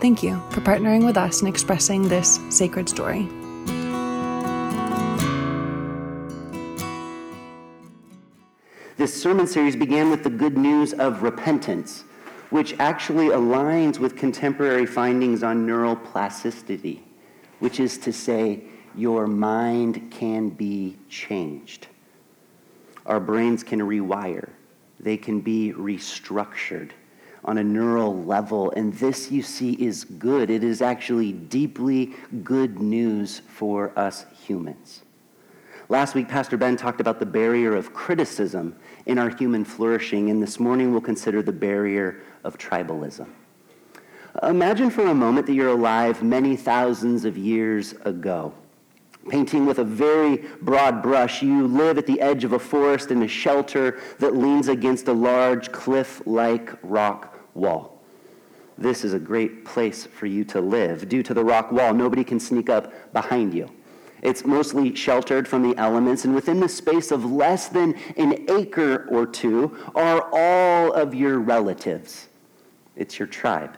Thank you for partnering with us in expressing this sacred story. This sermon series began with the good news of repentance, which actually aligns with contemporary findings on neuroplasticity, which is to say, your mind can be changed. Our brains can rewire, they can be restructured on a neural level. And this, you see, is good. It is actually deeply good news for us humans. Last week, Pastor Ben talked about the barrier of criticism in our human flourishing, and this morning we'll consider the barrier of tribalism. Imagine for a moment that you're alive many thousands of years ago. Painting with a very broad brush, you live at the edge of a forest in a shelter that leans against a large cliff like rock wall. This is a great place for you to live. Due to the rock wall, nobody can sneak up behind you. It's mostly sheltered from the elements, and within the space of less than an acre or two are all of your relatives. It's your tribe.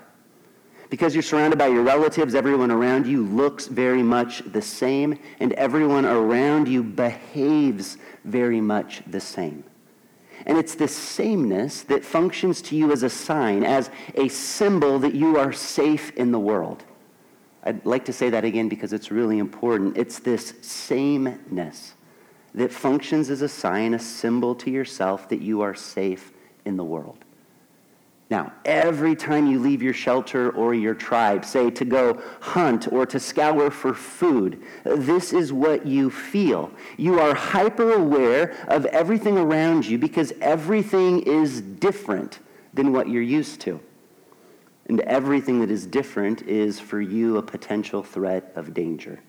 Because you're surrounded by your relatives, everyone around you looks very much the same, and everyone around you behaves very much the same. And it's this sameness that functions to you as a sign, as a symbol that you are safe in the world. I'd like to say that again because it's really important. It's this sameness that functions as a sign, a symbol to yourself that you are safe in the world. Now, every time you leave your shelter or your tribe, say to go hunt or to scour for food, this is what you feel. You are hyper aware of everything around you because everything is different than what you're used to. And everything that is different is for you a potential threat of danger.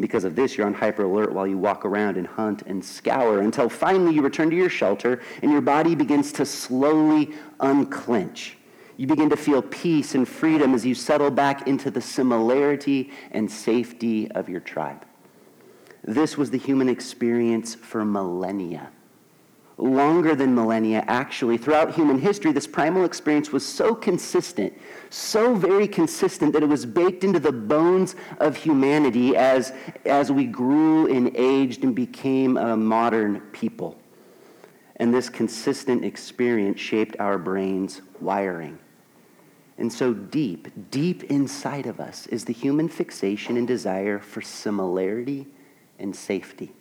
Because of this, you're on hyper alert while you walk around and hunt and scour until finally you return to your shelter and your body begins to slowly unclench. You begin to feel peace and freedom as you settle back into the similarity and safety of your tribe. This was the human experience for millennia longer than millennia, actually. Throughout human history, this primal experience was so consistent, so very consistent that it was baked into the bones of humanity as, as we grew and aged and became a modern people. And this consistent experience shaped our brain's wiring. And so, deep, deep inside of us is the human fixation and desire for similarity and safety.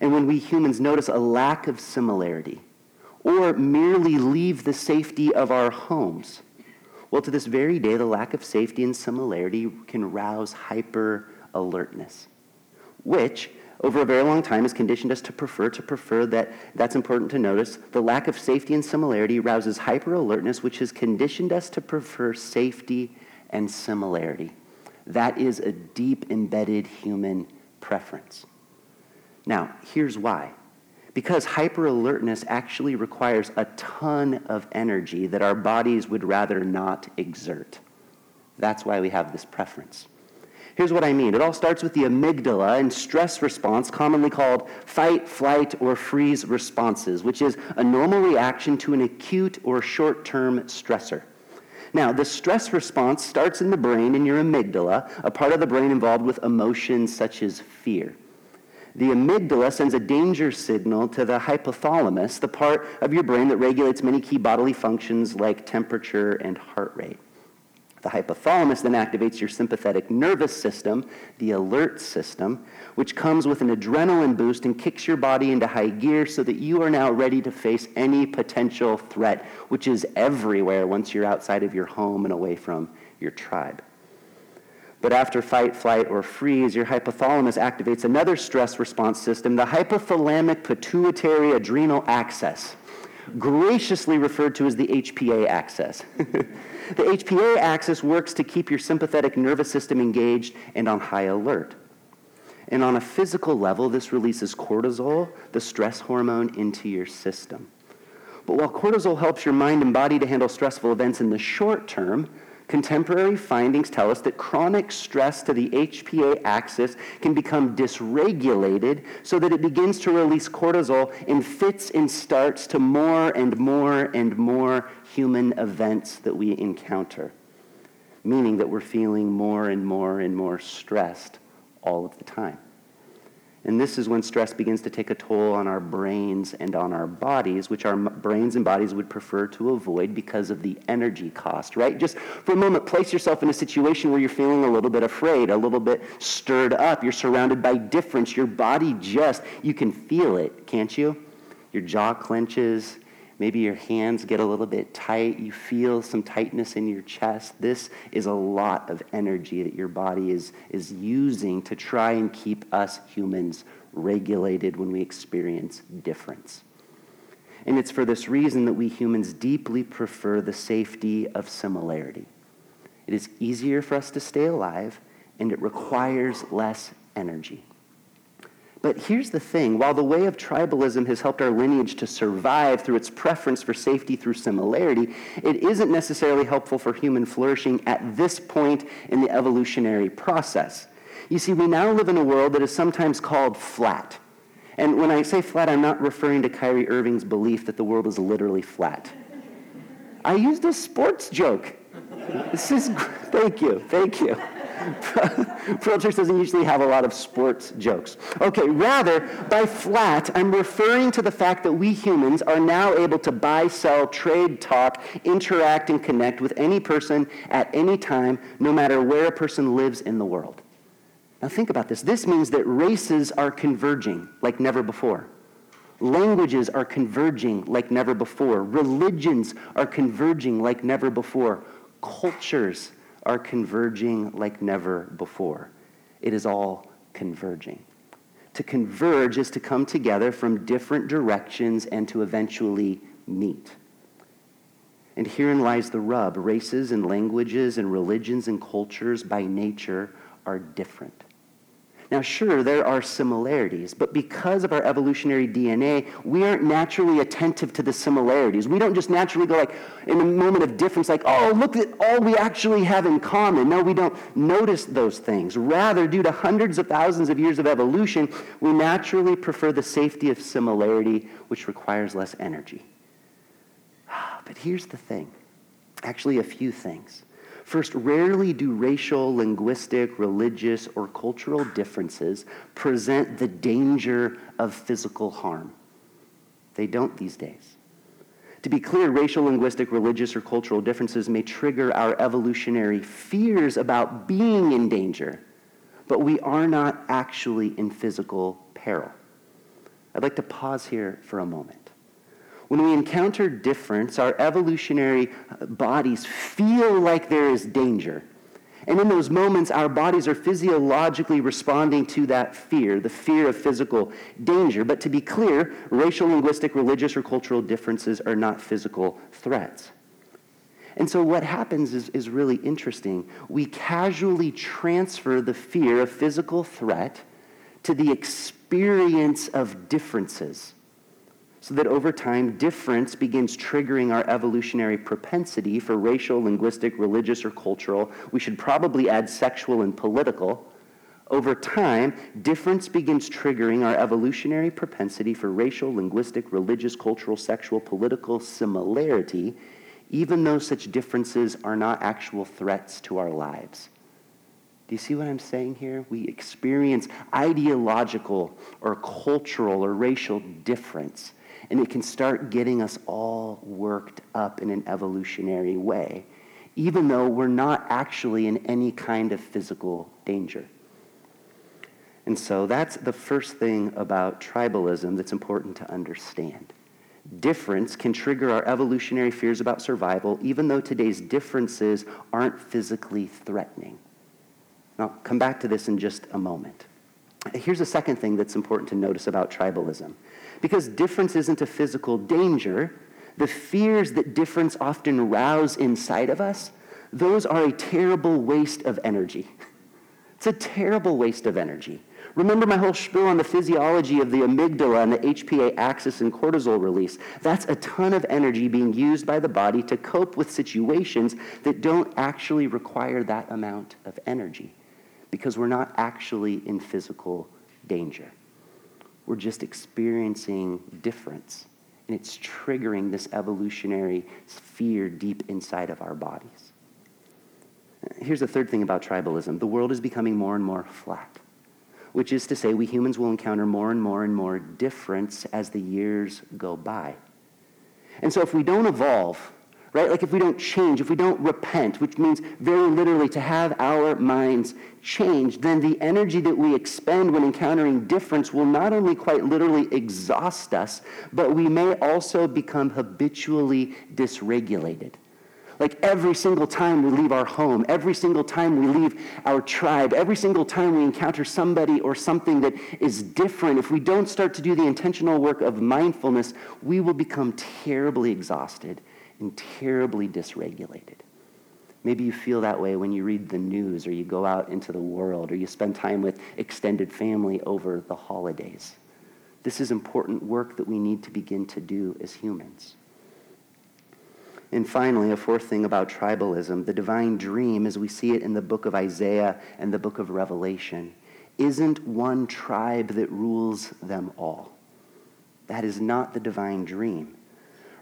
And when we humans notice a lack of similarity or merely leave the safety of our homes, well, to this very day, the lack of safety and similarity can rouse hyper alertness, which over a very long time has conditioned us to prefer to prefer that that's important to notice the lack of safety and similarity rouses hyper alertness which has conditioned us to prefer safety and similarity. That is a deep embedded human preference now, here's why. Because hyper alertness actually requires a ton of energy that our bodies would rather not exert. That's why we have this preference. Here's what I mean it all starts with the amygdala and stress response, commonly called fight, flight, or freeze responses, which is a normal reaction to an acute or short term stressor. Now, the stress response starts in the brain in your amygdala, a part of the brain involved with emotions such as fear. The amygdala sends a danger signal to the hypothalamus, the part of your brain that regulates many key bodily functions like temperature and heart rate. The hypothalamus then activates your sympathetic nervous system, the alert system, which comes with an adrenaline boost and kicks your body into high gear so that you are now ready to face any potential threat, which is everywhere once you're outside of your home and away from your tribe. But after fight, flight, or freeze, your hypothalamus activates another stress response system, the hypothalamic pituitary adrenal axis, graciously referred to as the HPA axis. the HPA axis works to keep your sympathetic nervous system engaged and on high alert. And on a physical level, this releases cortisol, the stress hormone, into your system. But while cortisol helps your mind and body to handle stressful events in the short term, contemporary findings tell us that chronic stress to the HPA axis can become dysregulated so that it begins to release cortisol in fits and starts to more and more and more human events that we encounter, meaning that we're feeling more and more and more stressed all of the time. And this is when stress begins to take a toll on our brains and on our bodies, which our brains and bodies would prefer to avoid because of the energy cost, right? Just for a moment, place yourself in a situation where you're feeling a little bit afraid, a little bit stirred up. You're surrounded by difference. Your body just, you can feel it, can't you? Your jaw clenches. Maybe your hands get a little bit tight. You feel some tightness in your chest. This is a lot of energy that your body is, is using to try and keep us humans regulated when we experience difference. And it's for this reason that we humans deeply prefer the safety of similarity. It is easier for us to stay alive, and it requires less energy. But here's the thing while the way of tribalism has helped our lineage to survive through its preference for safety through similarity, it isn't necessarily helpful for human flourishing at this point in the evolutionary process. You see, we now live in a world that is sometimes called flat. And when I say flat, I'm not referring to Kyrie Irving's belief that the world is literally flat. I used a sports joke. This is, thank you, thank you. Church doesn't usually have a lot of sports jokes. Okay, rather, by flat, I'm referring to the fact that we humans are now able to buy, sell, trade, talk, interact, and connect with any person at any time, no matter where a person lives in the world. Now, think about this. This means that races are converging like never before. Languages are converging like never before. Religions are converging like never before. Cultures are converging like never before. It is all converging. To converge is to come together from different directions and to eventually meet. And herein lies the rub. Races and languages and religions and cultures by nature are different. Now, sure, there are similarities, but because of our evolutionary DNA, we aren't naturally attentive to the similarities. We don't just naturally go like, in a moment of difference, like, oh, look at all we actually have in common. No, we don't notice those things. Rather, due to hundreds of thousands of years of evolution, we naturally prefer the safety of similarity, which requires less energy. But here's the thing actually, a few things. First, rarely do racial, linguistic, religious, or cultural differences present the danger of physical harm. They don't these days. To be clear, racial, linguistic, religious, or cultural differences may trigger our evolutionary fears about being in danger, but we are not actually in physical peril. I'd like to pause here for a moment. When we encounter difference, our evolutionary uh, bodies feel like there is danger. And in those moments, our bodies are physiologically responding to that fear, the fear of physical danger. But to be clear, racial, linguistic, religious, or cultural differences are not physical threats. And so what happens is, is really interesting. We casually transfer the fear of physical threat to the experience of differences so that over time, difference begins triggering our evolutionary propensity for racial, linguistic, religious, or cultural. We should probably add sexual and political. Over time, difference begins triggering our evolutionary propensity for racial, linguistic, religious, cultural, sexual, political similarity, even though such differences are not actual threats to our lives. Do you see what I'm saying here? We experience ideological or cultural or racial difference and it can start getting us all worked up in an evolutionary way, even though we're not actually in any kind of physical danger. And so that's the first thing about tribalism that's important to understand. Difference can trigger our evolutionary fears about survival, even though today's differences aren't physically threatening. I'll come back to this in just a moment. Here's a second thing that's important to notice about tribalism because difference isn't a physical danger, the fears that difference often rouse inside of us, those are a terrible waste of energy. It's a terrible waste of energy. Remember my whole spiel on the physiology of the amygdala and the HPA axis and cortisol release. That's a ton of energy being used by the body to cope with situations that don't actually require that amount of energy because we're not actually in physical danger. We're just experiencing difference, and it's triggering this evolutionary fear deep inside of our bodies. Here's the third thing about tribalism the world is becoming more and more flat which is to say, we humans will encounter more and more and more difference as the years go by. And so, if we don't evolve, right, like if we don't change, if we don't repent, which means very literally to have our minds changed, then the energy that we expend when encountering difference will not only quite literally exhaust us, but we may also become habitually dysregulated. Like every single time we leave our home, every single time we leave our tribe, every single time we encounter somebody or something that is different, if we don't start to do the intentional work of mindfulness, we will become terribly exhausted and terribly dysregulated. Maybe you feel that way when you read the news or you go out into the world or you spend time with extended family over the holidays. This is important work that we need to begin to do as humans. And finally, a fourth thing about tribalism the divine dream, as we see it in the book of Isaiah and the book of Revelation, isn't one tribe that rules them all. That is not the divine dream.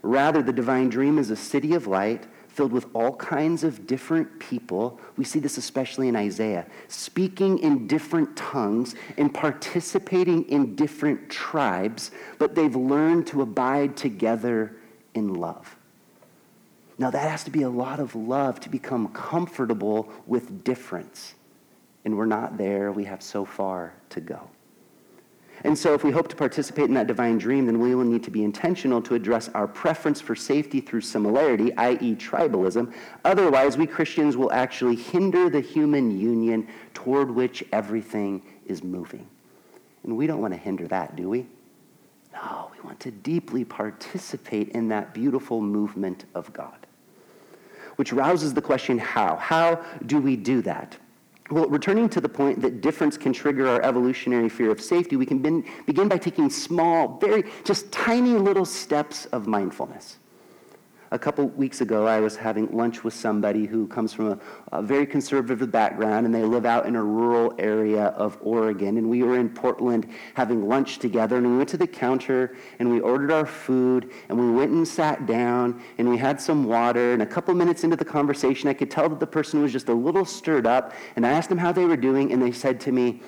Rather, the divine dream is a city of light filled with all kinds of different people. We see this especially in Isaiah, speaking in different tongues and participating in different tribes, but they've learned to abide together in love. Now, that has to be a lot of love to become comfortable with difference. And we're not there. We have so far to go. And so, if we hope to participate in that divine dream, then we will need to be intentional to address our preference for safety through similarity, i.e., tribalism. Otherwise, we Christians will actually hinder the human union toward which everything is moving. And we don't want to hinder that, do we? No, we want to deeply participate in that beautiful movement of God. Which rouses the question how? How do we do that? Well, returning to the point that difference can trigger our evolutionary fear of safety, we can begin by taking small, very, just tiny little steps of mindfulness a couple weeks ago, I was having lunch with somebody who comes from a, a, very conservative background and they live out in a rural area of Oregon. And we were in Portland having lunch together. And we went to the counter and we ordered our food and we went and sat down and we had some water. And a couple minutes into the conversation, I could tell that the person was just a little stirred up. And I asked them how they were doing, and they said to me,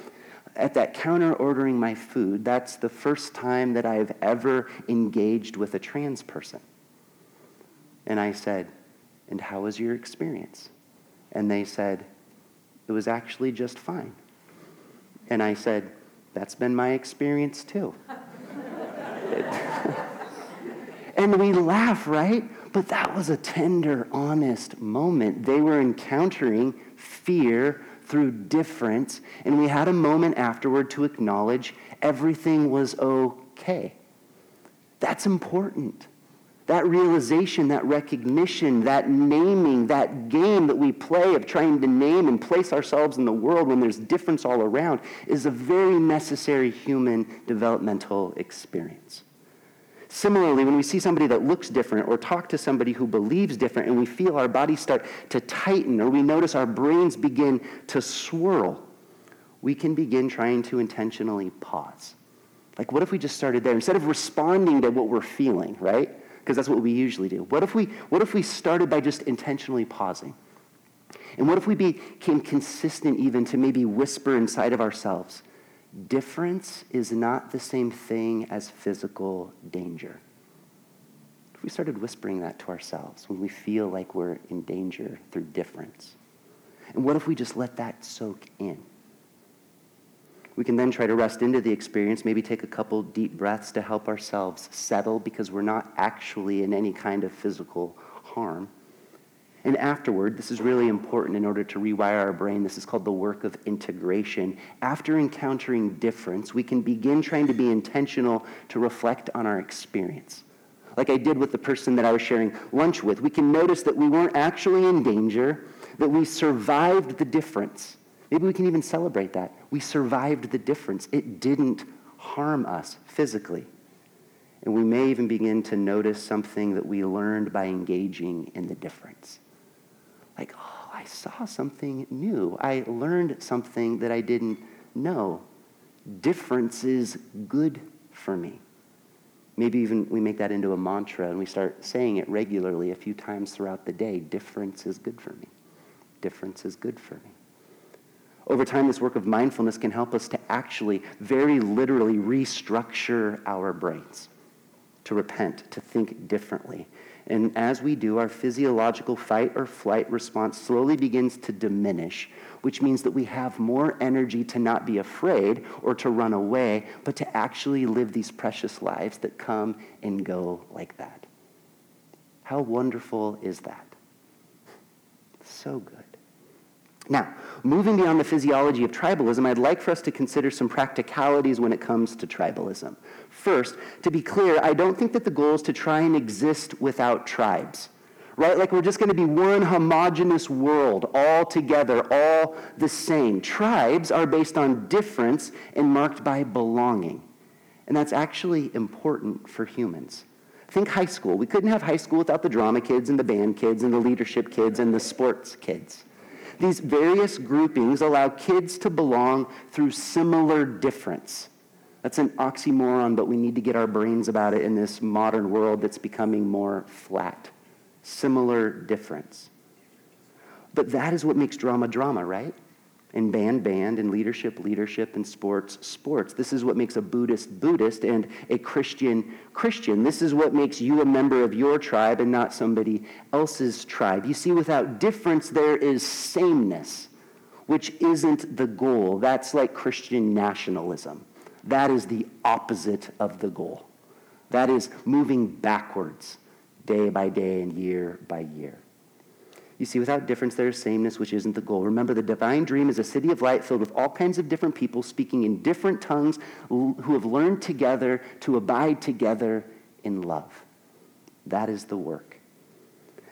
at that counter ordering my food, that's the first time that I've ever engaged with a trans person. And I said, And how was your experience? And they said, It was actually just fine. And I said, That's been my experience too. and we laugh, right? But that was a tender, honest moment. They were encountering fear through difference, and we had a moment afterward to acknowledge everything was okay. That's important. That realization, that recognition, that naming, that game that we play of trying to name and place ourselves in the world when there's difference all around is a very necessary human developmental experience. Similarly, when we see somebody that looks different or talk to somebody who believes different and we feel our bodies start to tighten or we notice our brains begin to swirl, we can begin trying to intentionally pause. Like, what if we just started there? Instead of responding to what we're feeling, right? because that's what we usually do. What if we, what if we started by just intentionally pausing? And what if we became consistent even to maybe whisper inside of ourselves, difference is not the same thing as physical danger? If we started whispering that to ourselves when we feel like we're in danger through difference? And what if we just let that soak in? We can then try to rest into the experience, maybe take a couple deep breaths to help ourselves settle because we're not actually in any kind of physical harm. And afterward, this is really important in order to rewire our brain. This is called the work of integration. After encountering difference, we can begin trying to be intentional to reflect on our experience. like I did with the person that I was sharing lunch with. We can notice that we weren't actually in danger, that we survived the difference. Maybe we can even celebrate that. We survived the difference. It didn't harm us physically. And we may even begin to notice something that we learned by engaging in the difference. Like, oh, I saw something new. I learned something that I didn't know. Difference is good for me. Maybe even we make that into a mantra and we start saying it regularly a few times throughout the day. Difference is good for me. Difference is good for me. Over time, this work of mindfulness can help us to actually, very literally, restructure our brains to repent, to think differently. And as we do, our physiological fight or flight response slowly begins to diminish, which means that we have more energy to not be afraid or to run away, but to actually live these precious lives that come and go like that. How wonderful is that? So good. Now, moving beyond the physiology of tribalism, I'd like for us to consider some practicalities when it comes to tribalism. First, to be clear, I don't think that the goal is to try and exist without tribes, right? Like we're just going to be one homogenous world, all together, all the same. Tribes are based on difference and marked by belonging. And that's actually important for humans. Think high school. We couldn't have high school without the drama kids and the band kids and the leadership kids and the sports kids. These various groupings allow kids to belong through similar difference. That's an oxymoron, but we need to get our brains about it in this modern world that's becoming more flat. Similar difference. But that is what makes drama drama, right? And band, band, and leadership, leadership, and sports, sports. This is what makes a Buddhist Buddhist and a Christian Christian. This is what makes you a member of your tribe and not somebody else's tribe. You see, without difference, there is sameness, which isn't the goal. That's like Christian nationalism. That is the opposite of the goal. That is moving backwards day by day and year by year. You see, without difference, there is sameness, which isn't the goal. Remember, the divine dream is a city of light filled with all kinds of different people speaking in different tongues who have learned together to abide together in love. That is the work.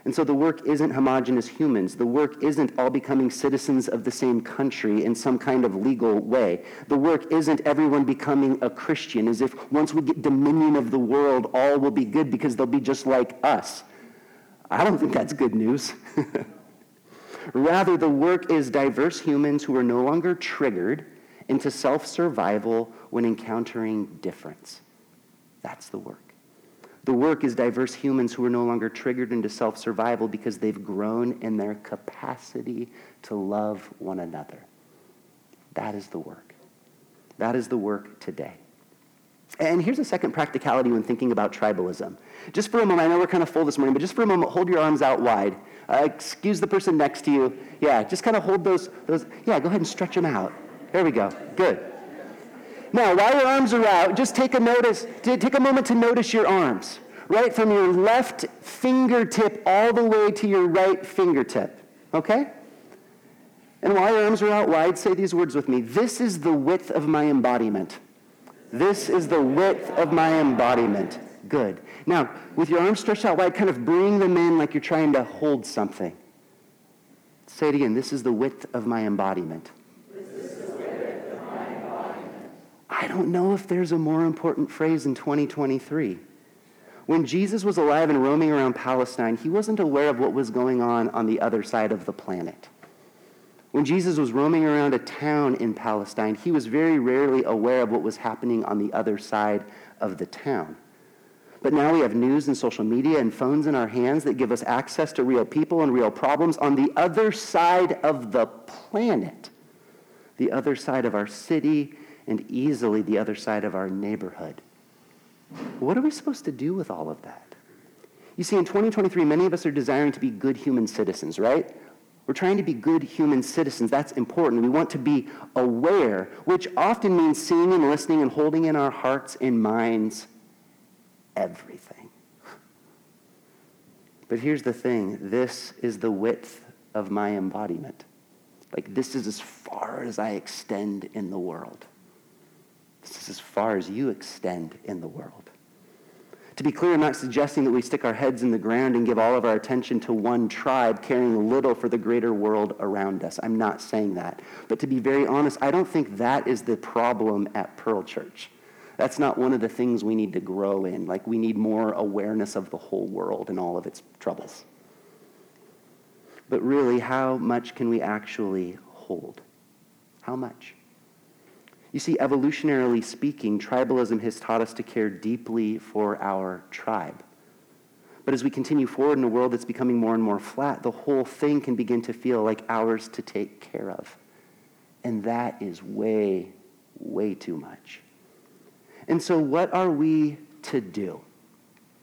And so the work isn't homogenous humans. The work isn't all becoming citizens of the same country in some kind of legal way. The work isn't everyone becoming a Christian, as if once we get dominion of the world, all will be good because they'll be just like us. I don't think that's good news. Rather, the work is diverse humans who are no longer triggered into self survival when encountering difference. That's the work. The work is diverse humans who are no longer triggered into self survival because they've grown in their capacity to love one another. That is the work. That is the work today. And here's a second practicality when thinking about tribalism. Just for a moment, I know we're kind of full this morning, but just for a moment, hold your arms out wide. Uh, excuse the person next to you. Yeah, just kind of hold those, those. Yeah, go ahead and stretch them out. There we go. Good. Now, while your arms are out, just take a notice, take a moment to notice your arms. Right from your left fingertip all the way to your right fingertip. Okay? And while your arms are out wide, say these words with me. This is the width of my embodiment. This is the width of my embodiment. Good. Now, with your arms stretched out wide, kind of bring them in like you're trying to hold something. Say it again. This is the width of my embodiment. Of my embodiment. I don't know if there's a more important phrase in 2023. When Jesus was alive and roaming around Palestine, he wasn't aware of what was going on on the other side of the planet. When Jesus was roaming around a town in Palestine, he was very rarely aware of what was happening on the other side of the town. But now we have news and social media and phones in our hands that give us access to real people and real problems on the other side of the planet, the other side of our city, and easily the other side of our neighborhood. What are we supposed to do with all of that? You see, in 2023, many of us are desiring to be good human citizens, right? We're trying to be good human citizens. That's important. We want to be aware, which often means seeing and listening and holding in our hearts and minds everything. But here's the thing this is the width of my embodiment. Like, this is as far as I extend in the world. This is as far as you extend in the world. To be clear, I'm not suggesting that we stick our heads in the ground and give all of our attention to one tribe, caring little for the greater world around us. I'm not saying that. But to be very honest, I don't think that is the problem at Pearl Church. That's not one of the things we need to grow in. Like, we need more awareness of the whole world and all of its troubles. But really, how much can we actually hold? How much? You see, evolutionarily speaking, tribalism has taught us to care deeply for our tribe. But as we continue forward in a world that's becoming more and more flat, the whole thing can begin to feel like ours to take care of. And that is way, way too much. And so, what are we to do?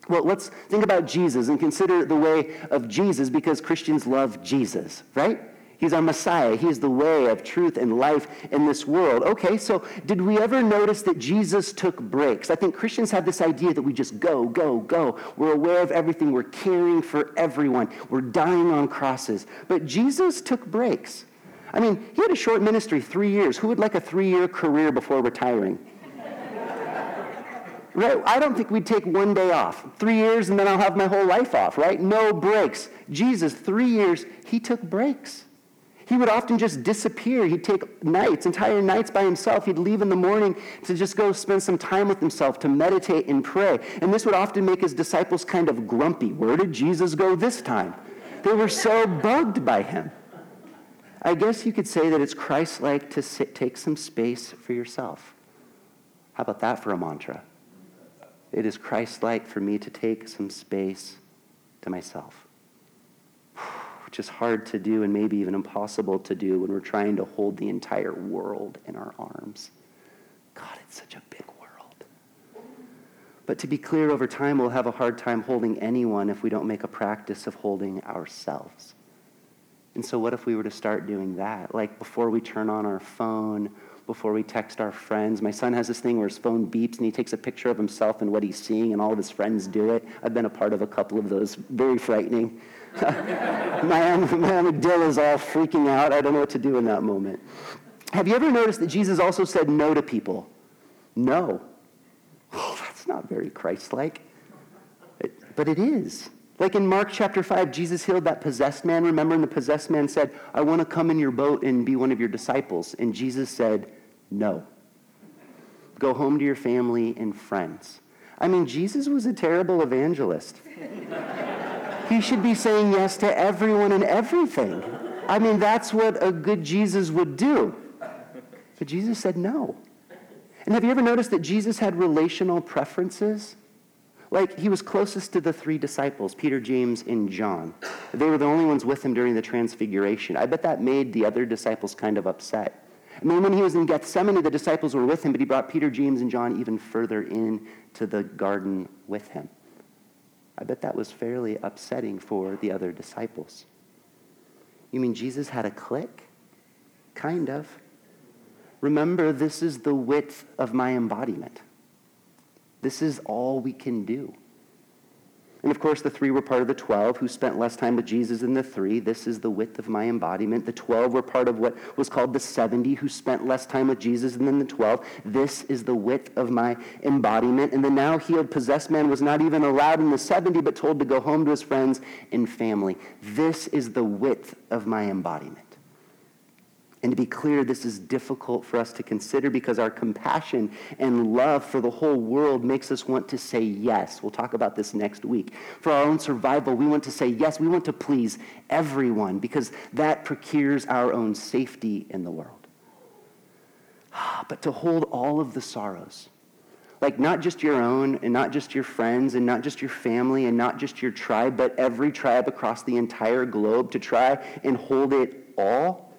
Well, let's think about Jesus and consider the way of Jesus because Christians love Jesus, right? He's our Messiah. He is the way of truth and life in this world. Okay, so did we ever notice that Jesus took breaks? I think Christians have this idea that we just go, go, go. We're aware of everything. We're caring for everyone. We're dying on crosses. But Jesus took breaks. I mean, he had a short ministry, three years. Who would like a three year career before retiring? right? I don't think we'd take one day off. Three years and then I'll have my whole life off, right? No breaks. Jesus, three years, he took breaks. He would often just disappear. He'd take nights, entire nights by himself. He'd leave in the morning to just go spend some time with himself, to meditate and pray. And this would often make his disciples kind of grumpy. Where did Jesus go this time? They were so bugged by him. I guess you could say that it's Christ like to sit, take some space for yourself. How about that for a mantra? It is Christ like for me to take some space to myself which is hard to do and maybe even impossible to do when we're trying to hold the entire world in our arms. God, it's such a big world. But to be clear, over time, we'll have a hard time holding anyone if we don't make a practice of holding ourselves. And so, what if we were to start doing that? Like before we turn on our phone, before we text our friends. My son has this thing where his phone beeps and he takes a picture of himself and what he's seeing, and all of his friends do it. I've been a part of a couple of those, very frightening. my, my amygdala is all freaking out. I don't know what to do in that moment. Have you ever noticed that Jesus also said no to people? No. Oh, that's not very Christ like. But it is. Like in Mark chapter 5, Jesus healed that possessed man. Remember, and the possessed man said, I want to come in your boat and be one of your disciples. And Jesus said, No. Go home to your family and friends. I mean, Jesus was a terrible evangelist. he should be saying yes to everyone and everything. I mean, that's what a good Jesus would do. But Jesus said no. And have you ever noticed that Jesus had relational preferences? Like, he was closest to the three disciples, Peter, James, and John. They were the only ones with him during the transfiguration. I bet that made the other disciples kind of upset. I mean, when he was in Gethsemane, the disciples were with him, but he brought Peter, James, and John even further into the garden with him. I bet that was fairly upsetting for the other disciples. You mean Jesus had a clique? Kind of. Remember, this is the width of my embodiment. This is all we can do. And of course, the three were part of the 12 who spent less time with Jesus than the three. This is the width of my embodiment. The 12 were part of what was called the 70 who spent less time with Jesus than the 12. This is the width of my embodiment. And the now healed possessed man was not even allowed in the 70, but told to go home to his friends and family. This is the width of my embodiment. And to be clear, this is difficult for us to consider because our compassion and love for the whole world makes us want to say yes. We'll talk about this next week. For our own survival, we want to say yes. We want to please everyone because that procures our own safety in the world. Ah, but to hold all of the sorrows, like not just your own and not just your friends and not just your family and not just your tribe, but every tribe across the entire globe, to try and hold it all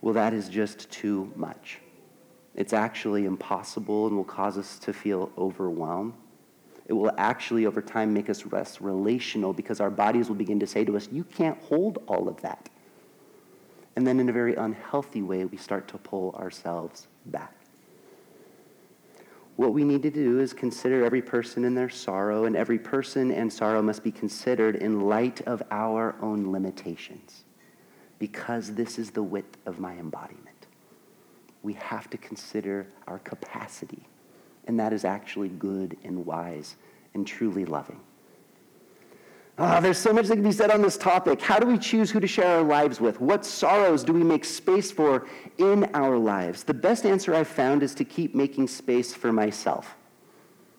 well, that is just too much. It's actually impossible and will cause us to feel overwhelmed. It will actually, over time, make us less relational because our bodies will begin to say to us, You can't hold all of that. And then, in a very unhealthy way, we start to pull ourselves back. What we need to do is consider every person in their sorrow, and every person and sorrow must be considered in light of our own limitations because this is the width of my embodiment. We have to consider our capacity, and that is actually good and wise and truly loving. Oh, there's so much that can be said on this topic. How do we choose who to share our lives with? What sorrows do we make space for in our lives? The best answer I've found is to keep making space for myself.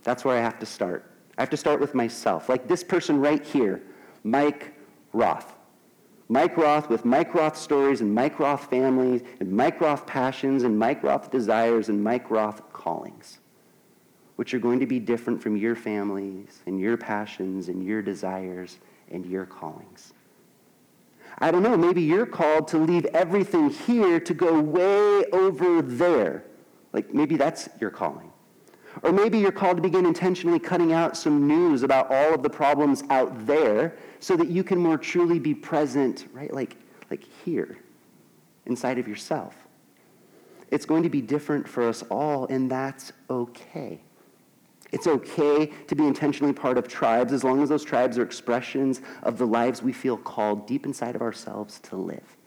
That's where I have to start. I have to start with myself. Like this person right here, Mike Roth. Mike Roth with Mike Roth stories and Mike Roth families and Mike Roth passions and Mike Roth desires and Mike Roth callings which are going to be different from your families and your passions and your desires and your callings. I don't know, maybe you're called to leave everything here to go way over there. Like maybe that's your calling. Or maybe you're called to begin intentionally cutting out some news about all of the problems out there so that you can more truly be present, right? Like, like here, inside of yourself. It's going to be different for us all, and that's okay. It's okay to be intentionally part of tribes as long as those tribes are expressions of the lives we feel called deep inside of ourselves to live.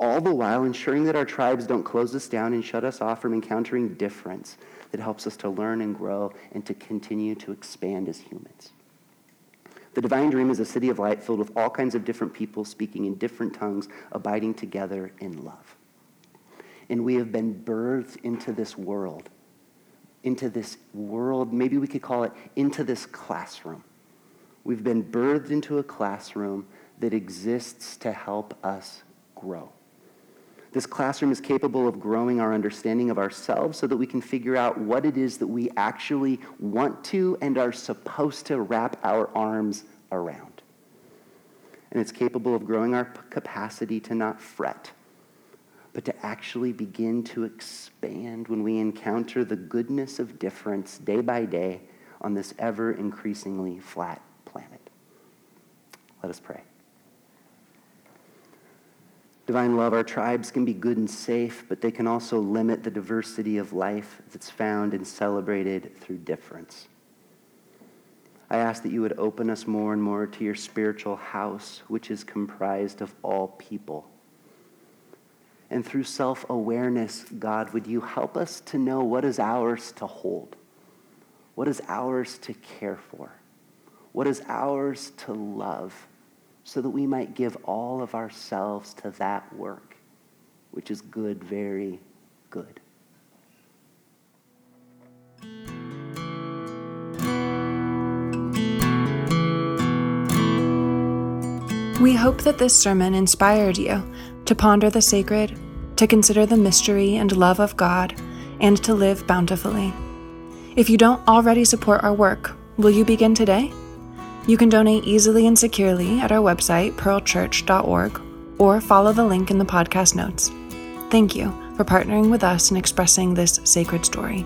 All the while ensuring that our tribes don't close us down and shut us off from encountering difference that helps us to learn and grow and to continue to expand as humans. The divine dream is a city of light filled with all kinds of different people speaking in different tongues, abiding together in love. And we have been birthed into this world into this world, maybe we could call it into this classroom. We've been birthed into a classroom that exists to help us grow. This classroom is capable of growing our understanding of ourselves so that we can figure out what it is that we actually want to and are supposed to wrap our arms around. And it's capable of growing our capacity to not fret but to actually begin to expand when we encounter the goodness of difference day by day on this ever increasingly flat planet. Let us pray. Divine love, our tribes can be good and safe, but they can also limit the diversity of life that's found and celebrated through difference. I ask that you would open us more and more to your spiritual house, which is comprised of all people and through self awareness, God, would you help us to know what is ours to hold? What is ours to care for? What is ours to love? So that we might give all of ourselves to that work, which is good, very good. We hope that this sermon inspired you to ponder the sacred, to consider the mystery and love of God, and to live bountifully. If you don't already support our work, will you begin today? You can donate easily and securely at our website, pearlchurch.org, or follow the link in the podcast notes. Thank you for partnering with us in expressing this sacred story.